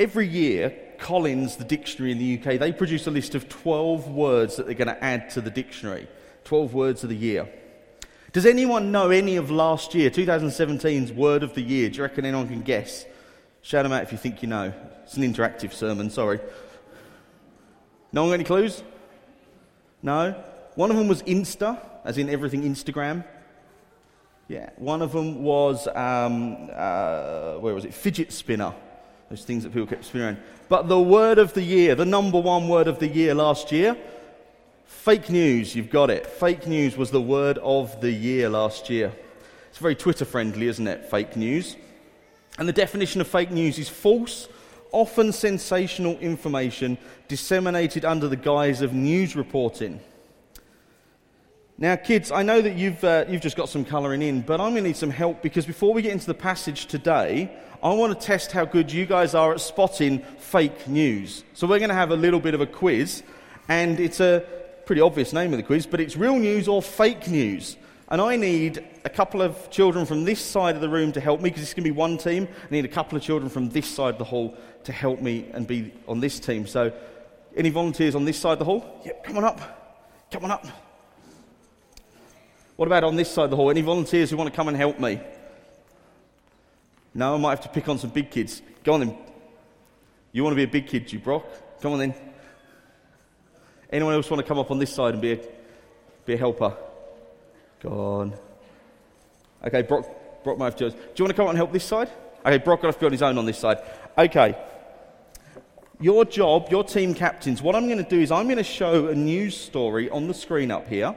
Every year, Collins, the dictionary in the UK, they produce a list of 12 words that they're going to add to the dictionary. 12 words of the year. Does anyone know any of last year, 2017's word of the year? Do you reckon anyone can guess? Shout them out if you think you know. It's an interactive sermon, sorry. No one got any clues? No? One of them was Insta, as in everything Instagram. Yeah. One of them was, um, uh, where was it? Fidget spinner. Those things that people kept around. But the word of the year, the number one word of the year last year, fake news. You've got it. Fake news was the word of the year last year. It's very Twitter friendly, isn't it? Fake news. And the definition of fake news is false, often sensational information disseminated under the guise of news reporting. Now, kids, I know that you've, uh, you've just got some colouring in, but I'm going to need some help because before we get into the passage today, I want to test how good you guys are at spotting fake news. So, we're going to have a little bit of a quiz, and it's a pretty obvious name of the quiz, but it's real news or fake news. And I need a couple of children from this side of the room to help me because it's going to be one team. I need a couple of children from this side of the hall to help me and be on this team. So, any volunteers on this side of the hall? Yep, come on up. Come on up. What about on this side of the hall? Any volunteers who want to come and help me? No, I might have to pick on some big kids. Go on then. You want to be a big kid, you Brock? Come on then. Anyone else want to come up on this side and be a, be a helper? Go on. Okay, Brock, Brock might have to. Do you want to come up and help this side? Okay, Brock got to be on his own on this side. Okay. Your job, your team captains, what I'm going to do is I'm going to show a news story on the screen up here.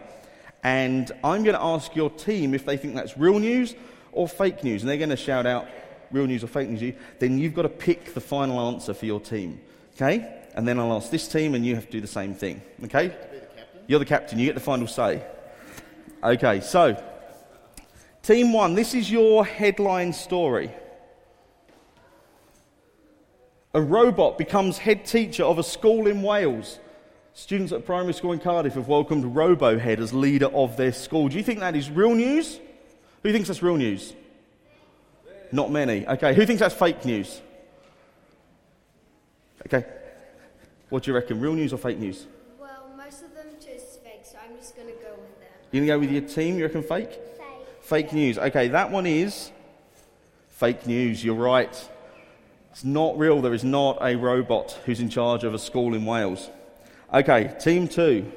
And I'm going to ask your team if they think that's real news or fake news. And they're going to shout out real news or fake news. Then you've got to pick the final answer for your team. Okay? And then I'll ask this team, and you have to do the same thing. Okay? The You're the captain. You get the final say. Okay, so team one, this is your headline story. A robot becomes head teacher of a school in Wales. Students at primary school in Cardiff have welcomed Robohead as leader of their school. Do you think that is real news? Who thinks that's real news? Not many. Okay, who thinks that's fake news? Okay. What do you reckon? Real news or fake news? Well, most of them chose fake, so I'm just going to go with them. You're gonna go with your team? You reckon fake? Fake. Fake news. Okay, that one is fake news. You're right. It's not real. There is not a robot who's in charge of a school in Wales. Okay, team two.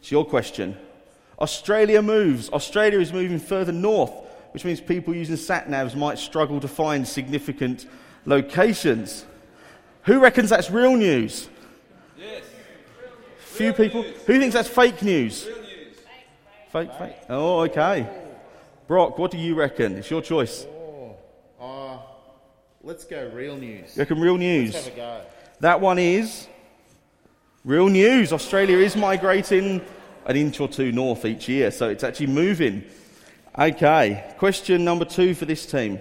It's your question. Australia moves. Australia is moving further north, which means people using sat navs might struggle to find significant locations. Who reckons that's real news? Yes. Few people. Who thinks that's fake news? Fake, fake. Oh, okay. Brock, what do you reckon? It's your choice. Uh, let's go real news. You reckon real news? Let's have a go. That one is real news. Australia is migrating an inch or two north each year, so it's actually moving. Okay, question number two for this team.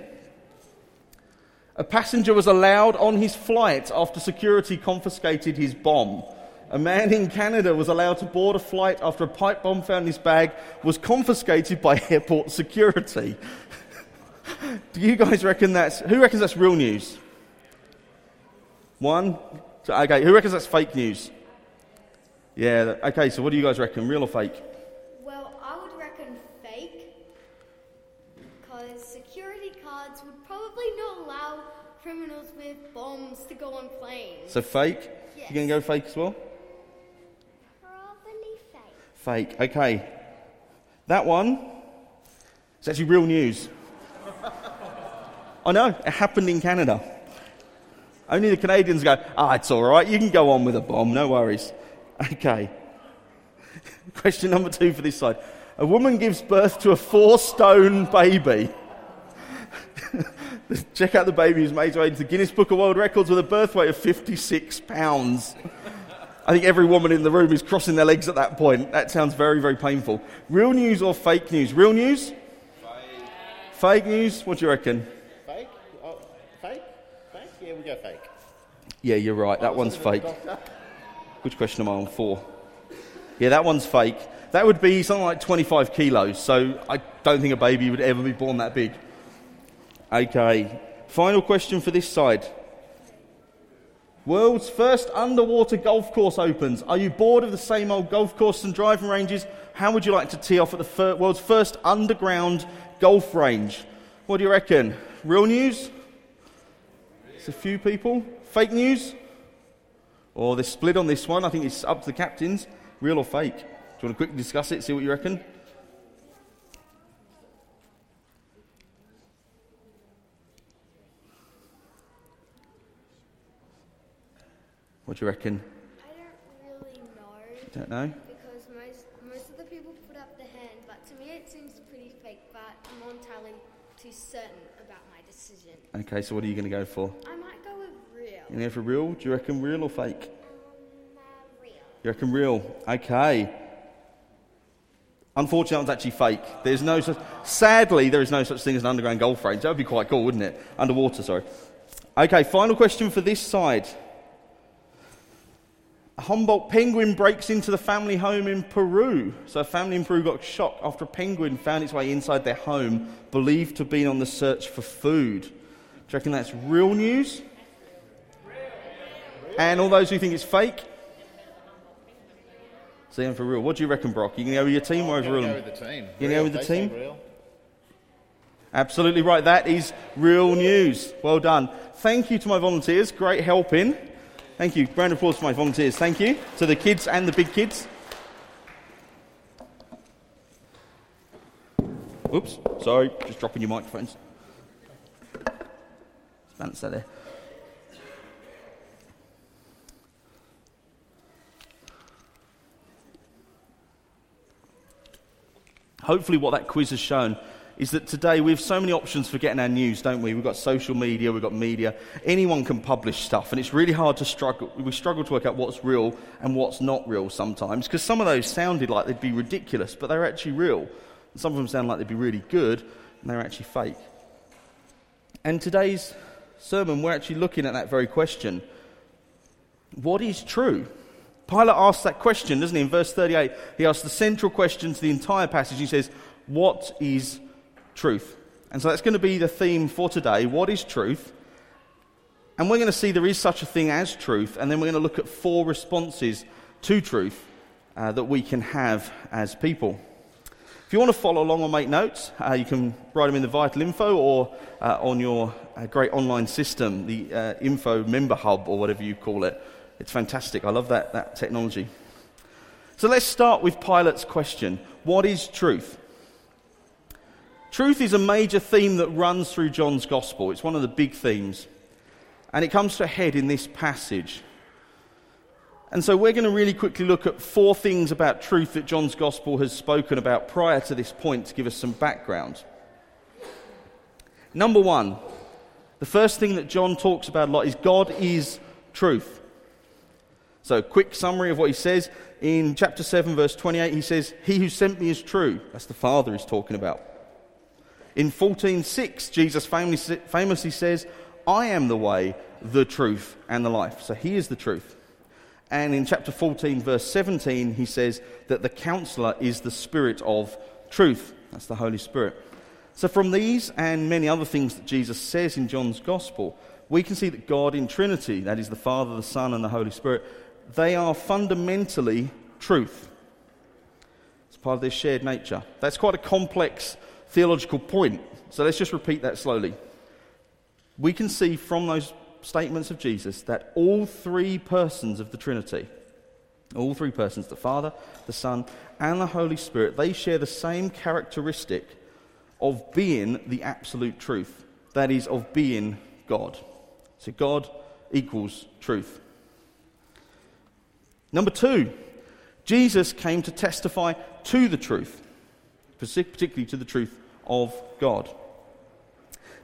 A passenger was allowed on his flight after security confiscated his bomb. A man in Canada was allowed to board a flight after a pipe bomb found in his bag was confiscated by airport security. Do you guys reckon that's who reckons that's real news? One. Okay, who reckons that's fake news? Yeah. Okay. So what do you guys reckon? Real or fake? Well, I would reckon fake, because security cards would probably not allow criminals with bombs to go on planes. So fake. Yes. You gonna go fake as well? Probably fake. Fake. Okay. That one is actually real news. I know, it happened in Canada. Only the Canadians go, ah, it's all right, you can go on with a bomb, no worries. Okay. Question number two for this side. A woman gives birth to a four stone baby. Check out the baby who's made his way into the Guinness Book of World Records with a birth weight of 56 pounds. I think every woman in the room is crossing their legs at that point. That sounds very, very painful. Real news or fake news? Real news? Fake news? What do you reckon? Fake? Oh, fake? Fake? Yeah, we go fake. Yeah, you're right. That one's fake. Which question am I on? Four. Yeah, that one's fake. That would be something like 25 kilos, so I don't think a baby would ever be born that big. Okay. Final question for this side. World's first underwater golf course opens. Are you bored of the same old golf courses and driving ranges? How would you like to tee off at the fir- world's first underground golf range? What do you reckon? Real news? It's a few people. Fake news? Or they're split on this one. I think it's up to the captains. Real or fake? Do you want to quickly discuss it, see what you reckon? What do you reckon? I don't really know Don't know. because most most of the people put up the hand, but to me it seems pretty fake. But I'm not entirely too certain about my decision. Okay, so what are you going to go for? Might go real. You going to go for real? Do you reckon real or fake? Um, real. You reckon real? Okay. Unfortunately, that was actually fake. There's no such. Sadly, there is no such thing as an underground golf range. That would be quite cool, wouldn't it? Underwater, sorry. Okay, final question for this side. A Humboldt penguin breaks into the family home in Peru. So, a family in Peru got shocked after a penguin found its way inside their home, believed to have been on the search for food. Do you reckon that's real news? And all those who think it's fake? see you're for real. What do you reckon, Brock? You going to go with your team or I'm over gonna go with the team. You gonna go with the team? real. Absolutely right. That is real news. Well done. Thank you to my volunteers. Great helping. Thank you. Round of applause for my volunteers. Thank you. To the kids and the big kids. Oops. Sorry. Just dropping your microphones. Balance that there. Hopefully what that quiz has shown is that today we have so many options for getting our news, don't we? We've got social media, we've got media. Anyone can publish stuff, and it's really hard to struggle. We struggle to work out what's real and what's not real sometimes, because some of those sounded like they'd be ridiculous, but they're actually real. And some of them sound like they'd be really good, and they're actually fake. And today's sermon, we're actually looking at that very question What is true? Pilate asks that question, doesn't he? In verse 38, he asks the central question to the entire passage. He says, What is truth? And so that's going to be the theme for today. What is truth? And we're going to see there is such a thing as truth, and then we're going to look at four responses to truth uh, that we can have as people. If you want to follow along or make notes, uh, you can write them in the Vital Info or uh, on your uh, great online system, the uh, Info Member Hub or whatever you call it. It's fantastic. I love that, that technology. So let's start with Pilate's question What is truth? Truth is a major theme that runs through John's Gospel. It's one of the big themes. And it comes to a head in this passage. And so we're going to really quickly look at four things about truth that John's Gospel has spoken about prior to this point to give us some background. Number one, the first thing that John talks about a lot is God is truth. So, quick summary of what he says. In chapter 7, verse 28, he says, He who sent me is true. That's the Father he's talking about. In 14.6, Jesus famously, famously says, I am the way, the truth, and the life. So he is the truth. And in chapter 14, verse 17, he says that the counselor is the spirit of truth. That's the Holy Spirit. So, from these and many other things that Jesus says in John's Gospel, we can see that God in Trinity, that is the Father, the Son, and the Holy Spirit, they are fundamentally truth. It's part of their shared nature. That's quite a complex theological point. So let's just repeat that slowly. We can see from those statements of Jesus that all three persons of the Trinity, all three persons, the Father, the Son, and the Holy Spirit, they share the same characteristic of being the absolute truth. That is, of being God. So God equals truth. Number two, Jesus came to testify to the truth, particularly to the truth of God.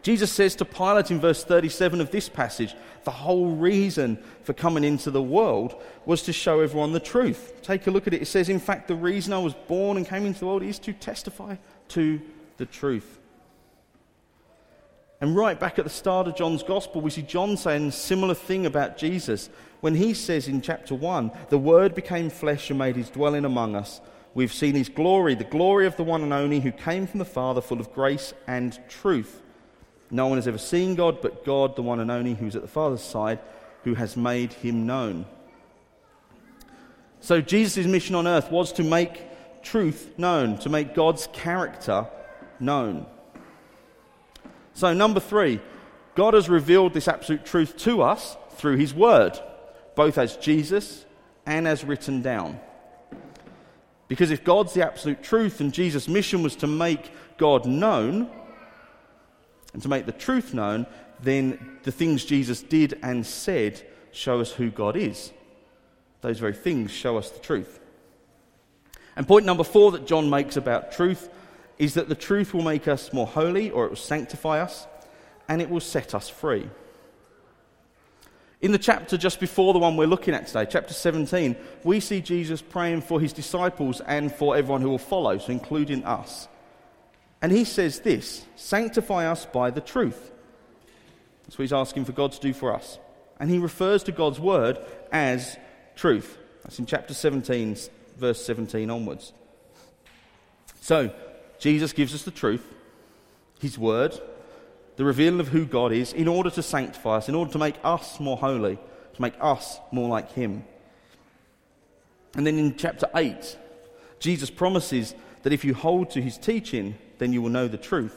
Jesus says to Pilate in verse 37 of this passage, the whole reason for coming into the world was to show everyone the truth. Take a look at it. It says, in fact, the reason I was born and came into the world is to testify to the truth. And right back at the start of John's Gospel, we see John saying a similar thing about Jesus when he says in chapter 1, The Word became flesh and made his dwelling among us. We've seen his glory, the glory of the one and only who came from the Father, full of grace and truth. No one has ever seen God but God, the one and only, who's at the Father's side, who has made him known. So, Jesus' mission on earth was to make truth known, to make God's character known. So, number three, God has revealed this absolute truth to us through his word, both as Jesus and as written down. Because if God's the absolute truth and Jesus' mission was to make God known and to make the truth known, then the things Jesus did and said show us who God is. Those very things show us the truth. And point number four that John makes about truth is that the truth will make us more holy or it will sanctify us and it will set us free. In the chapter just before the one we're looking at today, chapter 17, we see Jesus praying for his disciples and for everyone who will follow, so including us. And he says this Sanctify us by the truth. That's what he's asking for God to do for us. And he refers to God's word as truth. That's in chapter 17, verse 17 onwards. So, Jesus gives us the truth, his word, the revealing of who God is, in order to sanctify us, in order to make us more holy, to make us more like Him. And then in chapter 8, Jesus promises that if you hold to His teaching, then you will know the truth,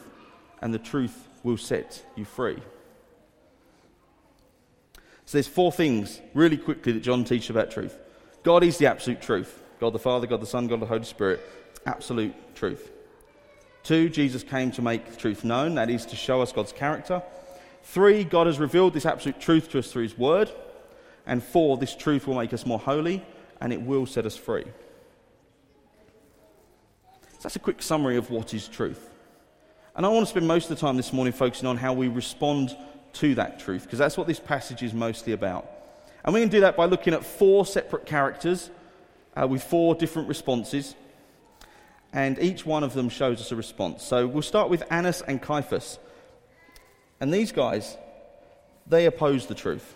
and the truth will set you free. So there's four things, really quickly, that John teaches about truth. God is the absolute truth. God the Father, God the Son, God the Holy Spirit. Absolute truth. Two, Jesus came to make truth known, that is, to show us God's character. Three, God has revealed this absolute truth to us through His Word. And four, this truth will make us more holy and it will set us free. So that's a quick summary of what is truth. And I want to spend most of the time this morning focusing on how we respond to that truth, because that's what this passage is mostly about. And we can do that by looking at four separate characters uh, with four different responses and each one of them shows us a response. So we'll start with Annas and Caiaphas. And these guys, they oppose the truth.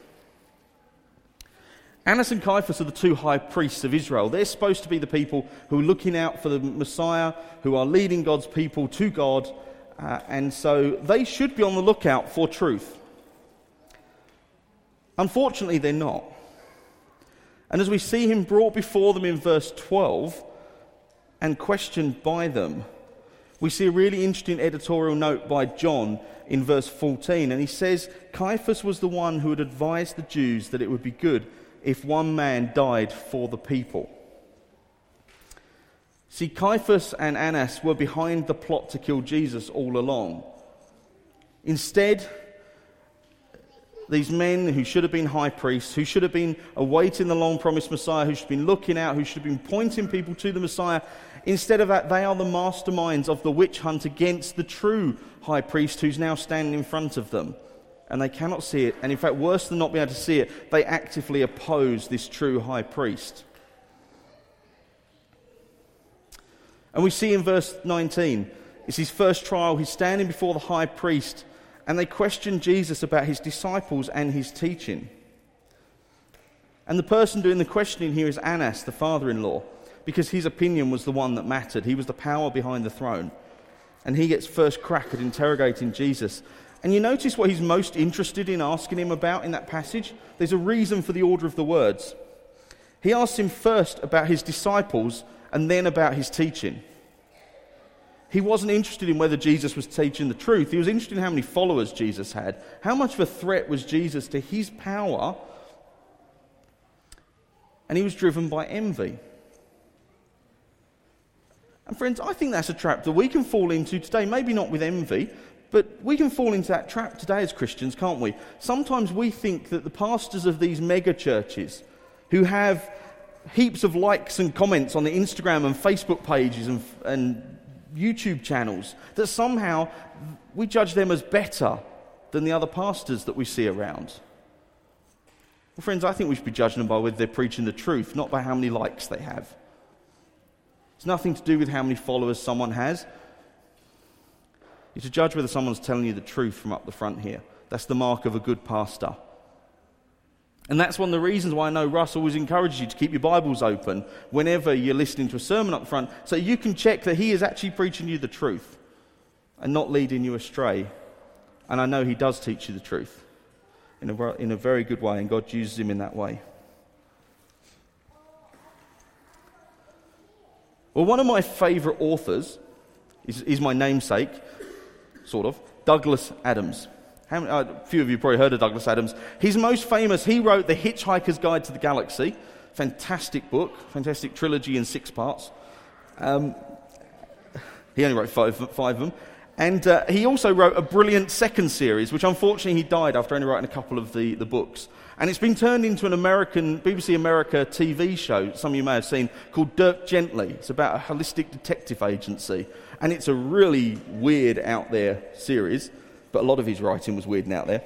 Annas and Caiaphas are the two high priests of Israel. They're supposed to be the people who are looking out for the Messiah, who are leading God's people to God, uh, and so they should be on the lookout for truth. Unfortunately, they're not. And as we see him brought before them in verse 12, and questioned by them. We see a really interesting editorial note by John in verse 14, and he says Caiaphas was the one who had advised the Jews that it would be good if one man died for the people. See, Caiaphas and Annas were behind the plot to kill Jesus all along. Instead, these men who should have been high priests, who should have been awaiting the long promised Messiah, who should have been looking out, who should have been pointing people to the Messiah, Instead of that, they are the masterminds of the witch hunt against the true high priest who's now standing in front of them. And they cannot see it. And in fact, worse than not being able to see it, they actively oppose this true high priest. And we see in verse 19, it's his first trial. He's standing before the high priest, and they question Jesus about his disciples and his teaching. And the person doing the questioning here is Annas, the father in law because his opinion was the one that mattered. He was the power behind the throne. And he gets first crack at interrogating Jesus. And you notice what he's most interested in asking him about in that passage? There's a reason for the order of the words. He asks him first about his disciples and then about his teaching. He wasn't interested in whether Jesus was teaching the truth. He was interested in how many followers Jesus had. How much of a threat was Jesus to his power? And he was driven by envy. And friends, I think that's a trap that we can fall into today, maybe not with envy, but we can fall into that trap today as Christians, can't we? Sometimes we think that the pastors of these mega churches who have heaps of likes and comments on the Instagram and Facebook pages and, and YouTube channels, that somehow we judge them as better than the other pastors that we see around. Well, friends, I think we should be judging them by whether they're preaching the truth, not by how many likes they have. It's nothing to do with how many followers someone has. You to judge whether someone's telling you the truth from up the front here. That's the mark of a good pastor. And that's one of the reasons why I know Russ always encourages you to keep your Bibles open whenever you're listening to a sermon up front, so you can check that he is actually preaching you the truth and not leading you astray. And I know he does teach you the truth. in a, in a very good way, and God uses him in that way. Well, one of my favourite authors is, is, my namesake, sort of, Douglas Adams. How, uh, a few of you probably heard of Douglas Adams. He's most famous. He wrote The Hitchhiker's Guide to the Galaxy. Fantastic book, fantastic trilogy in six parts. Um, he only wrote five, five of them. And uh, he also wrote a brilliant second series, which unfortunately he died after only writing a couple of the, the books. And it's been turned into an American, BBC America TV show, some of you may have seen, called Dirk Gently. It's about a holistic detective agency. And it's a really weird, out there series, but a lot of his writing was weird and out there.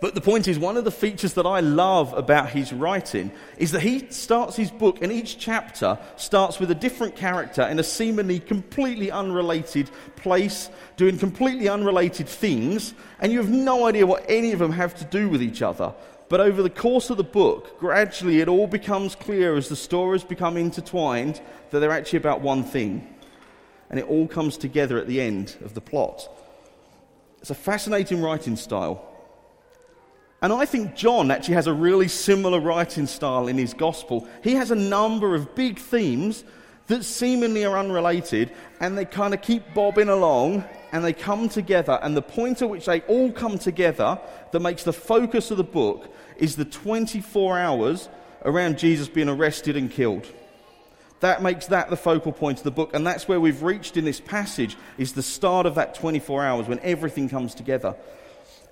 But the point is, one of the features that I love about his writing is that he starts his book, and each chapter starts with a different character in a seemingly completely unrelated place, doing completely unrelated things, and you have no idea what any of them have to do with each other. But over the course of the book, gradually it all becomes clear as the stories become intertwined that they're actually about one thing. And it all comes together at the end of the plot. It's a fascinating writing style. And I think John actually has a really similar writing style in his gospel. He has a number of big themes that seemingly are unrelated, and they kind of keep bobbing along and they come together. And the point at which they all come together that makes the focus of the book is the 24 hours around Jesus being arrested and killed. That makes that the focal point of the book, and that's where we've reached in this passage, is the start of that 24 hours when everything comes together.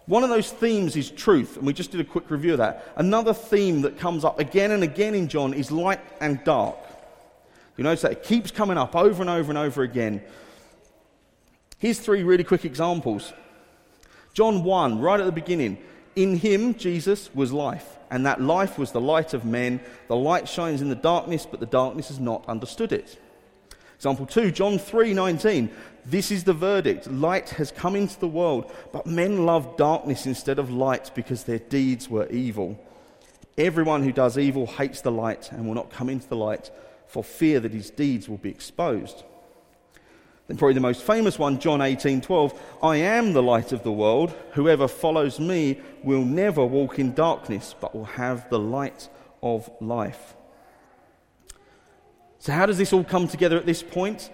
One of those themes is truth, and we just did a quick review of that. Another theme that comes up again and again in John is light and dark. You notice that it keeps coming up over and over and over again. Here's three really quick examples. John 1, right at the beginning. In him, Jesus, was life, and that life was the light of men. The light shines in the darkness, but the darkness has not understood it. Example 2, John 3:19. This is the verdict. Light has come into the world, but men love darkness instead of light because their deeds were evil. Everyone who does evil hates the light and will not come into the light for fear that his deeds will be exposed. Then probably the most famous one, John 18:12, I am the light of the world. Whoever follows me will never walk in darkness, but will have the light of life. So, how does this all come together at this point?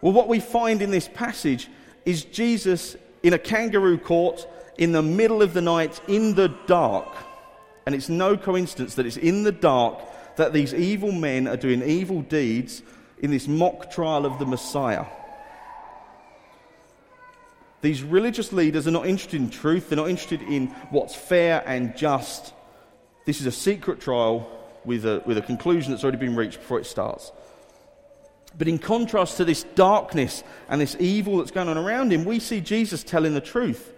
Well, what we find in this passage is Jesus in a kangaroo court in the middle of the night in the dark. And it's no coincidence that it's in the dark that these evil men are doing evil deeds in this mock trial of the Messiah. These religious leaders are not interested in truth, they're not interested in what's fair and just. This is a secret trial with a, with a conclusion that's already been reached before it starts. But in contrast to this darkness and this evil that's going on around him, we see Jesus telling the truth,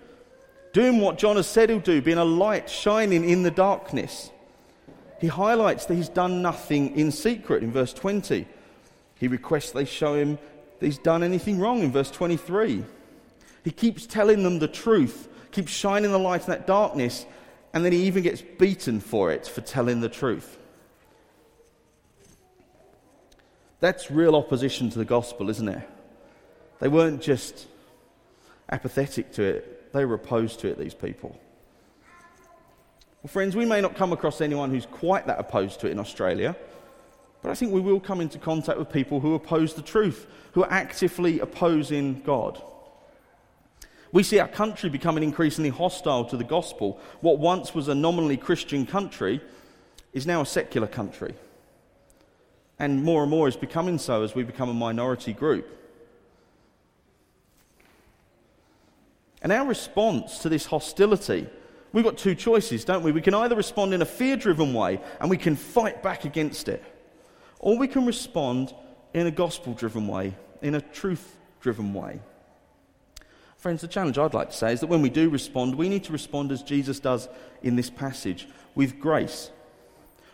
doing what John has said he'll do, being a light shining in the darkness. He highlights that he's done nothing in secret in verse 20. He requests they show him that he's done anything wrong in verse 23. He keeps telling them the truth, keeps shining the light in that darkness, and then he even gets beaten for it, for telling the truth. That's real opposition to the gospel, isn't it? They weren't just apathetic to it, they were opposed to it, these people. Well, friends, we may not come across anyone who's quite that opposed to it in Australia, but I think we will come into contact with people who oppose the truth, who are actively opposing God. We see our country becoming increasingly hostile to the gospel. What once was a nominally Christian country is now a secular country and more and more is becoming so as we become a minority group. And our response to this hostility, we've got two choices, don't we? We can either respond in a fear driven way and we can fight back against it, or we can respond in a gospel driven way, in a truth driven way. Friends, the challenge I'd like to say is that when we do respond, we need to respond as Jesus does in this passage with grace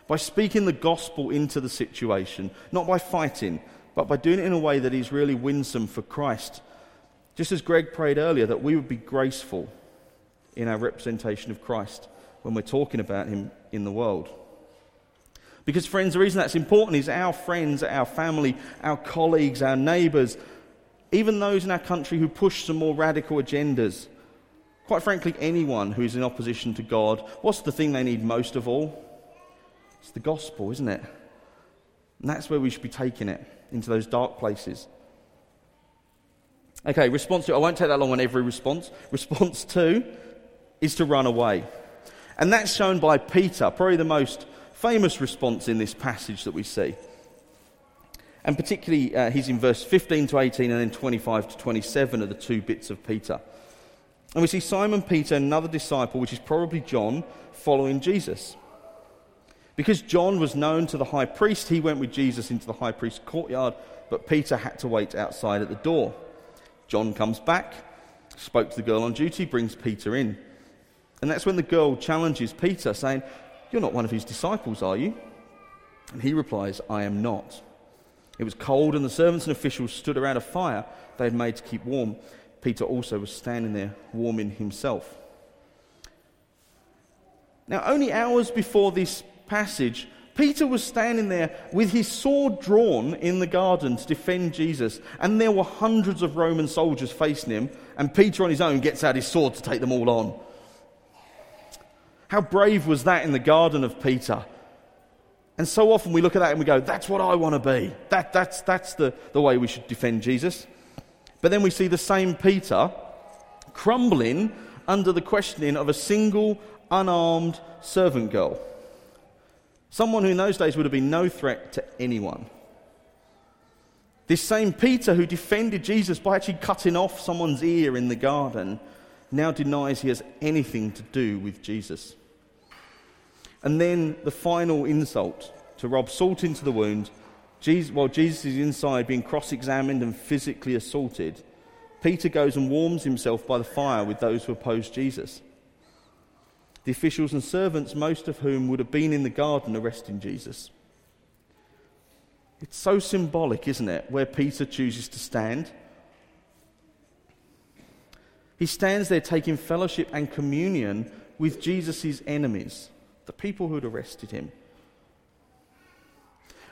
by speaking the gospel into the situation, not by fighting, but by doing it in a way that is really winsome for Christ. Just as Greg prayed earlier, that we would be graceful in our representation of Christ when we're talking about Him in the world. Because, friends, the reason that's important is our friends, our family, our colleagues, our neighbours, even those in our country who push some more radical agendas, Quite frankly, anyone who is in opposition to God, what's the thing they need most of all? It's the gospel, isn't it? And that's where we should be taking it, into those dark places. Okay, response two. I won't take that long on every response. Response two is to run away. And that's shown by Peter, probably the most famous response in this passage that we see. And particularly, uh, he's in verse 15 to 18 and then 25 to 27 are the two bits of Peter. And we see Simon Peter, another disciple, which is probably John, following Jesus. Because John was known to the high priest, he went with Jesus into the high priest's courtyard, but Peter had to wait outside at the door. John comes back, spoke to the girl on duty, brings Peter in. And that's when the girl challenges Peter, saying, You're not one of his disciples, are you? And he replies, I am not. It was cold, and the servants and officials stood around a fire they had made to keep warm. Peter also was standing there, warming himself. Now, only hours before this passage, Peter was standing there with his sword drawn in the garden to defend Jesus, and there were hundreds of Roman soldiers facing him, and Peter on his own gets out his sword to take them all on. How brave was that in the garden of Peter? And so often we look at that and we go, that's what I want to be. That, that's that's the, the way we should defend Jesus. But then we see the same Peter crumbling under the questioning of a single, unarmed servant girl. Someone who in those days would have been no threat to anyone. This same Peter who defended Jesus by actually cutting off someone's ear in the garden now denies he has anything to do with Jesus. And then the final insult to rub salt into the wound Jesus, while Jesus is inside being cross examined and physically assaulted, Peter goes and warms himself by the fire with those who oppose Jesus. The officials and servants, most of whom would have been in the garden arresting Jesus. It's so symbolic, isn't it, where Peter chooses to stand? He stands there taking fellowship and communion with Jesus' enemies, the people who had arrested him.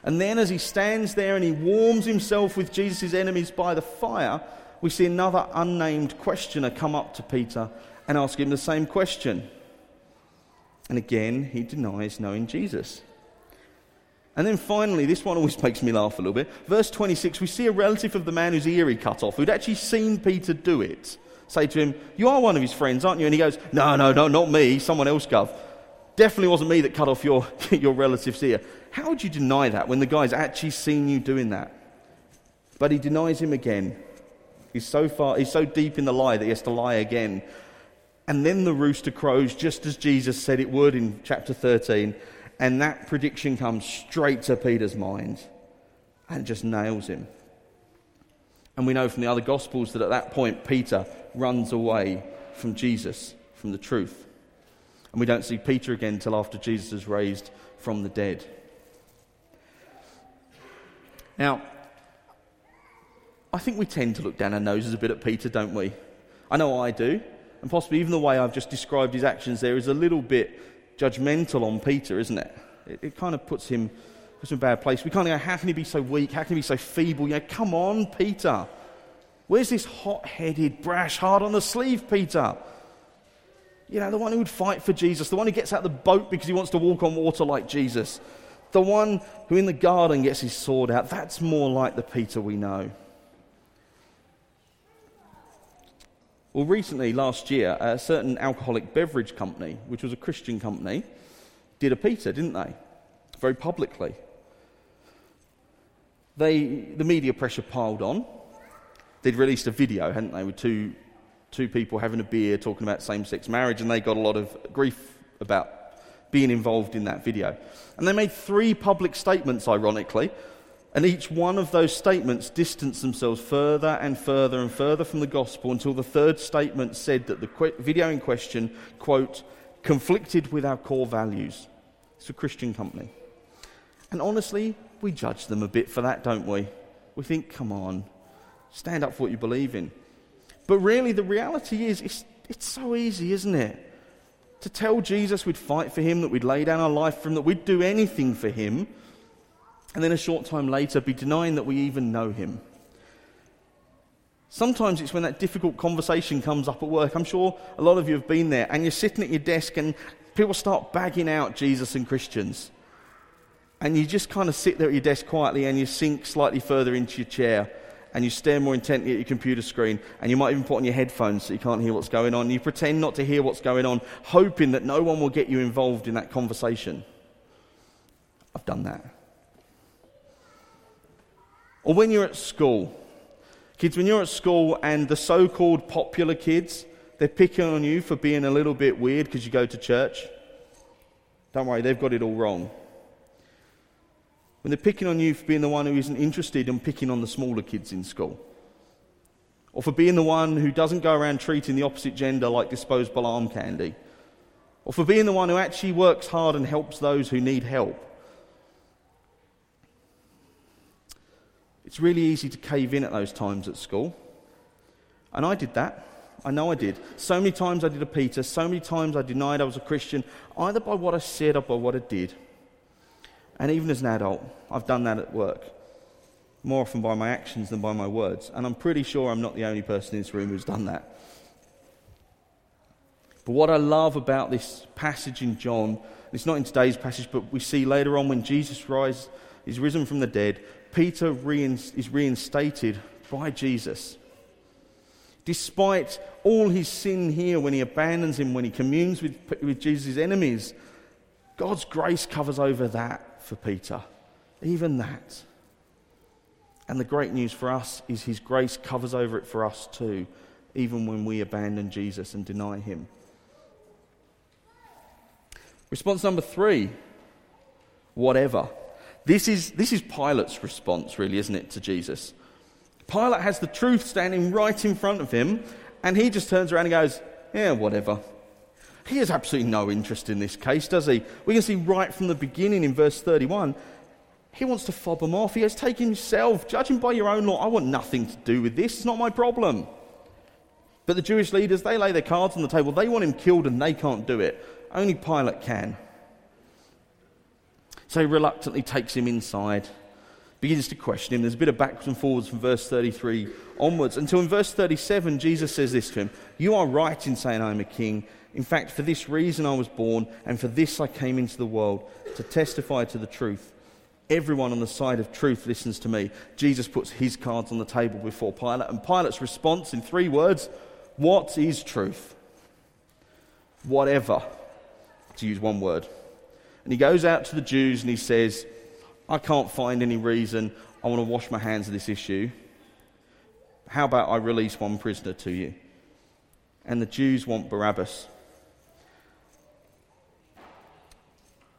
And then, as he stands there and he warms himself with Jesus' enemies by the fire, we see another unnamed questioner come up to Peter and ask him the same question. And again, he denies knowing Jesus. And then finally, this one always makes me laugh a little bit. Verse 26, we see a relative of the man whose ear he cut off, who'd actually seen Peter do it say to him, You are one of his friends, aren't you? And he goes, No, no, no, not me, someone else, Gov. Definitely wasn't me that cut off your, your relative's ear. How would you deny that when the guy's actually seen you doing that? But he denies him again. He's so far, he's so deep in the lie that he has to lie again. And then the rooster crows just as Jesus said it would in chapter 13. And that prediction comes straight to Peter's mind and just nails him. And we know from the other Gospels that at that point, Peter runs away from Jesus, from the truth. And we don't see Peter again until after Jesus is raised from the dead. Now, I think we tend to look down our noses a bit at Peter, don't we? I know I do. And possibly even the way I've just described his actions there is a little bit judgmental on Peter, isn't it? It, it kind of puts him puts him in a bad place. We kind of go, how can he be so weak? How can he be so feeble? You know, come on, Peter. Where's this hot headed, brash, hard on the sleeve Peter? You know, the one who would fight for Jesus, the one who gets out of the boat because he wants to walk on water like Jesus, the one who in the garden gets his sword out. That's more like the Peter we know. Well, recently, last year, a certain alcoholic beverage company, which was a Christian company, did a Peter, didn't they? Very publicly they, the media pressure piled on. They'd released a video, hadn't they, with two, two people having a beer talking about same sex marriage, and they got a lot of grief about being involved in that video. And they made three public statements, ironically, and each one of those statements distanced themselves further and further and further from the gospel until the third statement said that the video in question, quote, conflicted with our core values. It's a Christian company. And honestly, we judge them a bit for that, don't we? We think, come on, stand up for what you believe in. But really, the reality is, it's, it's so easy, isn't it? To tell Jesus we'd fight for him, that we'd lay down our life for him, that we'd do anything for him, and then a short time later be denying that we even know him. Sometimes it's when that difficult conversation comes up at work. I'm sure a lot of you have been there, and you're sitting at your desk, and people start bagging out Jesus and Christians. And you just kind of sit there at your desk quietly, and you sink slightly further into your chair, and you stare more intently at your computer screen, and you might even put on your headphones so you can't hear what's going on. You pretend not to hear what's going on, hoping that no one will get you involved in that conversation. I've done that. Or when you're at school, Kids, when you're at school and the so called popular kids, they're picking on you for being a little bit weird because you go to church. Don't worry, they've got it all wrong. When they're picking on you for being the one who isn't interested in picking on the smaller kids in school. Or for being the one who doesn't go around treating the opposite gender like disposable arm candy. Or for being the one who actually works hard and helps those who need help. It's really easy to cave in at those times at school. And I did that. I know I did. So many times I did a Peter, so many times I denied I was a Christian, either by what I said or by what I did. And even as an adult, I've done that at work. More often by my actions than by my words. And I'm pretty sure I'm not the only person in this room who's done that. But what I love about this passage in John, it's not in today's passage, but we see later on when Jesus rise, is risen from the dead, Peter is reinstated by Jesus. Despite all his sin here, when he abandons him, when he communes with, with Jesus' enemies, God's grace covers over that for Peter. Even that. And the great news for us is his grace covers over it for us too, even when we abandon Jesus and deny him. Response number three whatever. This is, this is Pilate's response, really, isn't it, to Jesus? Pilate has the truth standing right in front of him, and he just turns around and goes, Yeah, whatever. He has absolutely no interest in this case, does he? We can see right from the beginning in verse 31, he wants to fob him off. He has taken himself, judging by your own law, I want nothing to do with this. It's not my problem. But the Jewish leaders, they lay their cards on the table. They want him killed and they can't do it. Only Pilate can. So he reluctantly takes him inside, begins to question him. There's a bit of backwards and forwards from verse 33 onwards until in verse 37, Jesus says this to him You are right in saying I am a king. In fact, for this reason I was born, and for this I came into the world, to testify to the truth. Everyone on the side of truth listens to me. Jesus puts his cards on the table before Pilate, and Pilate's response in three words What is truth? Whatever, to use one word. And he goes out to the Jews and he says, I can't find any reason. I want to wash my hands of this issue. How about I release one prisoner to you? And the Jews want Barabbas.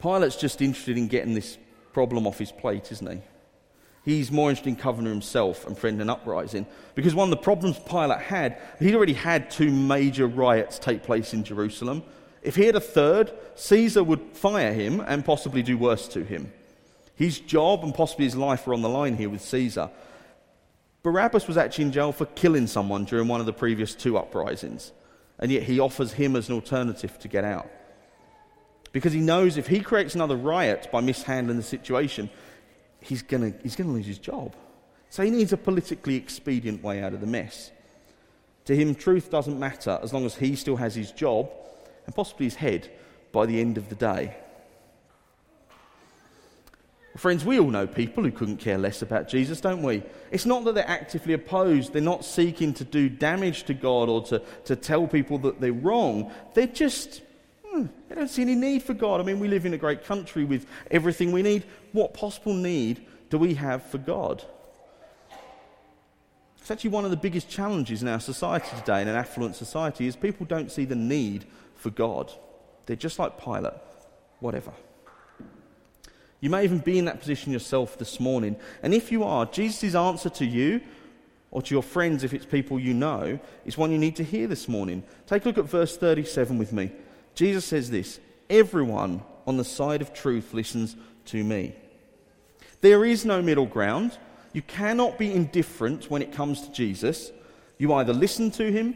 Pilate's just interested in getting this problem off his plate, isn't he? He's more interested in covering himself and preventing an uprising. Because one of the problems Pilate had, he'd already had two major riots take place in Jerusalem. If he had a third, Caesar would fire him and possibly do worse to him. His job and possibly his life were on the line here with Caesar. Barabbas was actually in jail for killing someone during one of the previous two uprisings, and yet he offers him as an alternative to get out. Because he knows if he creates another riot by mishandling the situation, he's going he's gonna lose his job. So he needs a politically expedient way out of the mess. To him, truth doesn't matter as long as he still has his job and possibly his head by the end of the day. Friends, we all know people who couldn't care less about Jesus, don't we? It's not that they're actively opposed, they're not seeking to do damage to God or to, to tell people that they're wrong. They're just, hmm, they don't see any need for God. I mean, we live in a great country with everything we need. What possible need do we have for God? It's actually one of the biggest challenges in our society today, in an affluent society, is people don't see the need for God. They're just like Pilate, whatever. You may even be in that position yourself this morning. And if you are, Jesus' answer to you or to your friends, if it's people you know, is one you need to hear this morning. Take a look at verse 37 with me. Jesus says this Everyone on the side of truth listens to me. There is no middle ground. You cannot be indifferent when it comes to Jesus. You either listen to him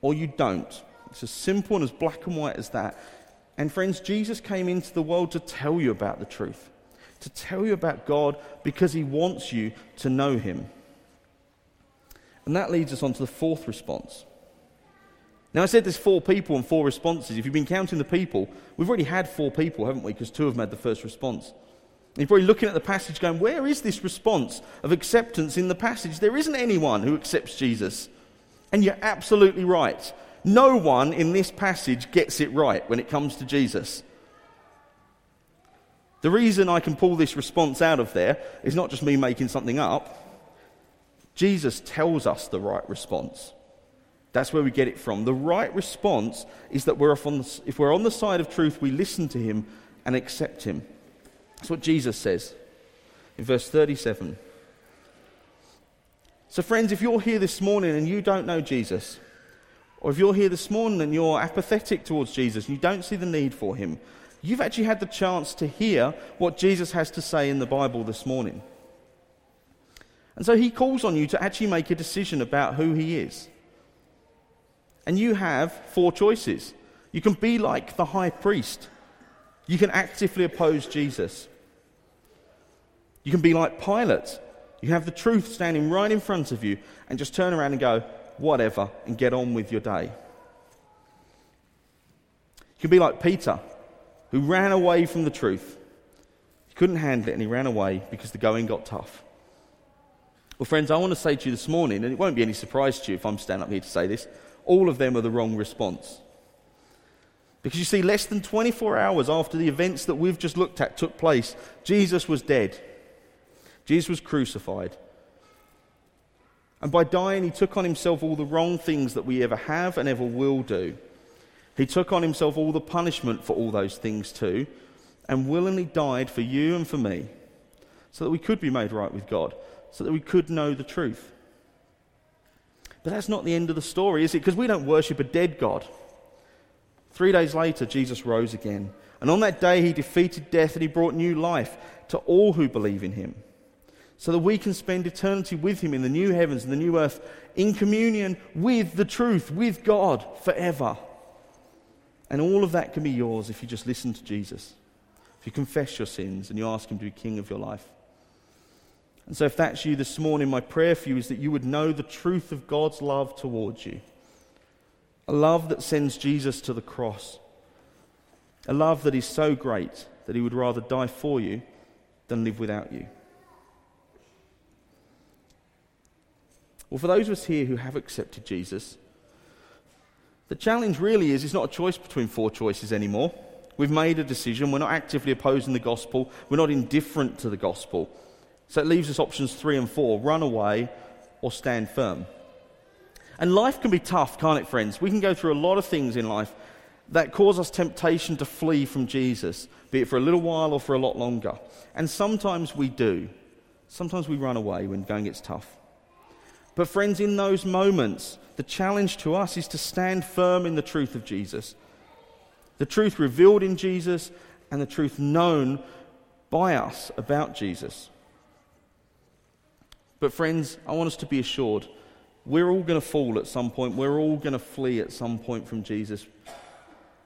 or you don't. It's as simple and as black and white as that. And friends, Jesus came into the world to tell you about the truth, to tell you about God because he wants you to know him. And that leads us on to the fourth response. Now, I said there's four people and four responses. If you've been counting the people, we've already had four people, haven't we? Because two of them had the first response. And you're probably looking at the passage going, where is this response of acceptance in the passage? There isn't anyone who accepts Jesus. And you're absolutely right. No one in this passage gets it right when it comes to Jesus. The reason I can pull this response out of there is not just me making something up. Jesus tells us the right response. That's where we get it from. The right response is that we're the, if we're on the side of truth, we listen to him and accept him. That's what Jesus says in verse 37. So, friends, if you're here this morning and you don't know Jesus, or if you're here this morning and you're apathetic towards Jesus and you don't see the need for him, you've actually had the chance to hear what Jesus has to say in the Bible this morning. And so he calls on you to actually make a decision about who he is. And you have four choices. You can be like the high priest, you can actively oppose Jesus. You can be like Pilate. You have the truth standing right in front of you and just turn around and go, whatever, and get on with your day. You can be like Peter, who ran away from the truth. He couldn't handle it and he ran away because the going got tough. Well, friends, I want to say to you this morning, and it won't be any surprise to you if I'm standing up here to say this, all of them are the wrong response. Because you see, less than 24 hours after the events that we've just looked at took place, Jesus was dead. Jesus was crucified. And by dying, he took on himself all the wrong things that we ever have and ever will do. He took on himself all the punishment for all those things too, and willingly died for you and for me, so that we could be made right with God, so that we could know the truth. But that's not the end of the story, is it? Because we don't worship a dead God. Three days later, Jesus rose again. And on that day, he defeated death and he brought new life to all who believe in him so that we can spend eternity with Him in the new heavens and the new earth, in communion with the truth, with God forever. And all of that can be yours if you just listen to Jesus, if you confess your sins and you ask Him to be King of your life. And so, if that's you this morning, my prayer for you is that you would know the truth of God's love towards you. A love that sends Jesus to the cross. A love that is so great that he would rather die for you than live without you. Well, for those of us here who have accepted Jesus, the challenge really is it's not a choice between four choices anymore. We've made a decision. We're not actively opposing the gospel. We're not indifferent to the gospel. So it leaves us options three and four run away or stand firm. And life can be tough, can't it, friends? We can go through a lot of things in life that cause us temptation to flee from Jesus, be it for a little while or for a lot longer. And sometimes we do. Sometimes we run away when going gets tough. But, friends, in those moments, the challenge to us is to stand firm in the truth of Jesus. The truth revealed in Jesus and the truth known by us about Jesus. But, friends, I want us to be assured we're all going to fall at some point. We're all going to flee at some point from Jesus,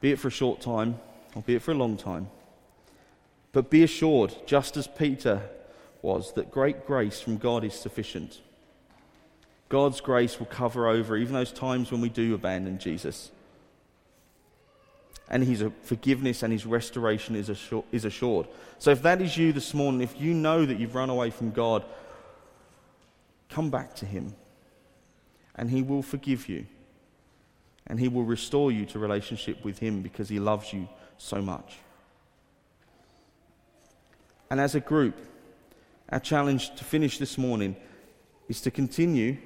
be it for a short time or be it for a long time. But be assured, just as Peter was, that great grace from God is sufficient. God's grace will cover over even those times when we do abandon Jesus. And his forgiveness and his restoration is assured. So, if that is you this morning, if you know that you've run away from God, come back to him. And he will forgive you. And he will restore you to relationship with him because he loves you so much. And as a group, our challenge to finish this morning is to continue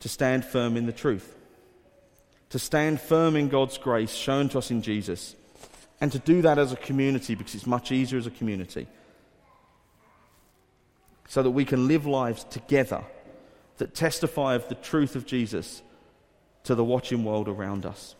to stand firm in the truth, to stand firm in God's grace shown to us in Jesus, and to do that as a community because it's much easier as a community. So that we can live lives together that testify of the truth of Jesus to the watching world around us.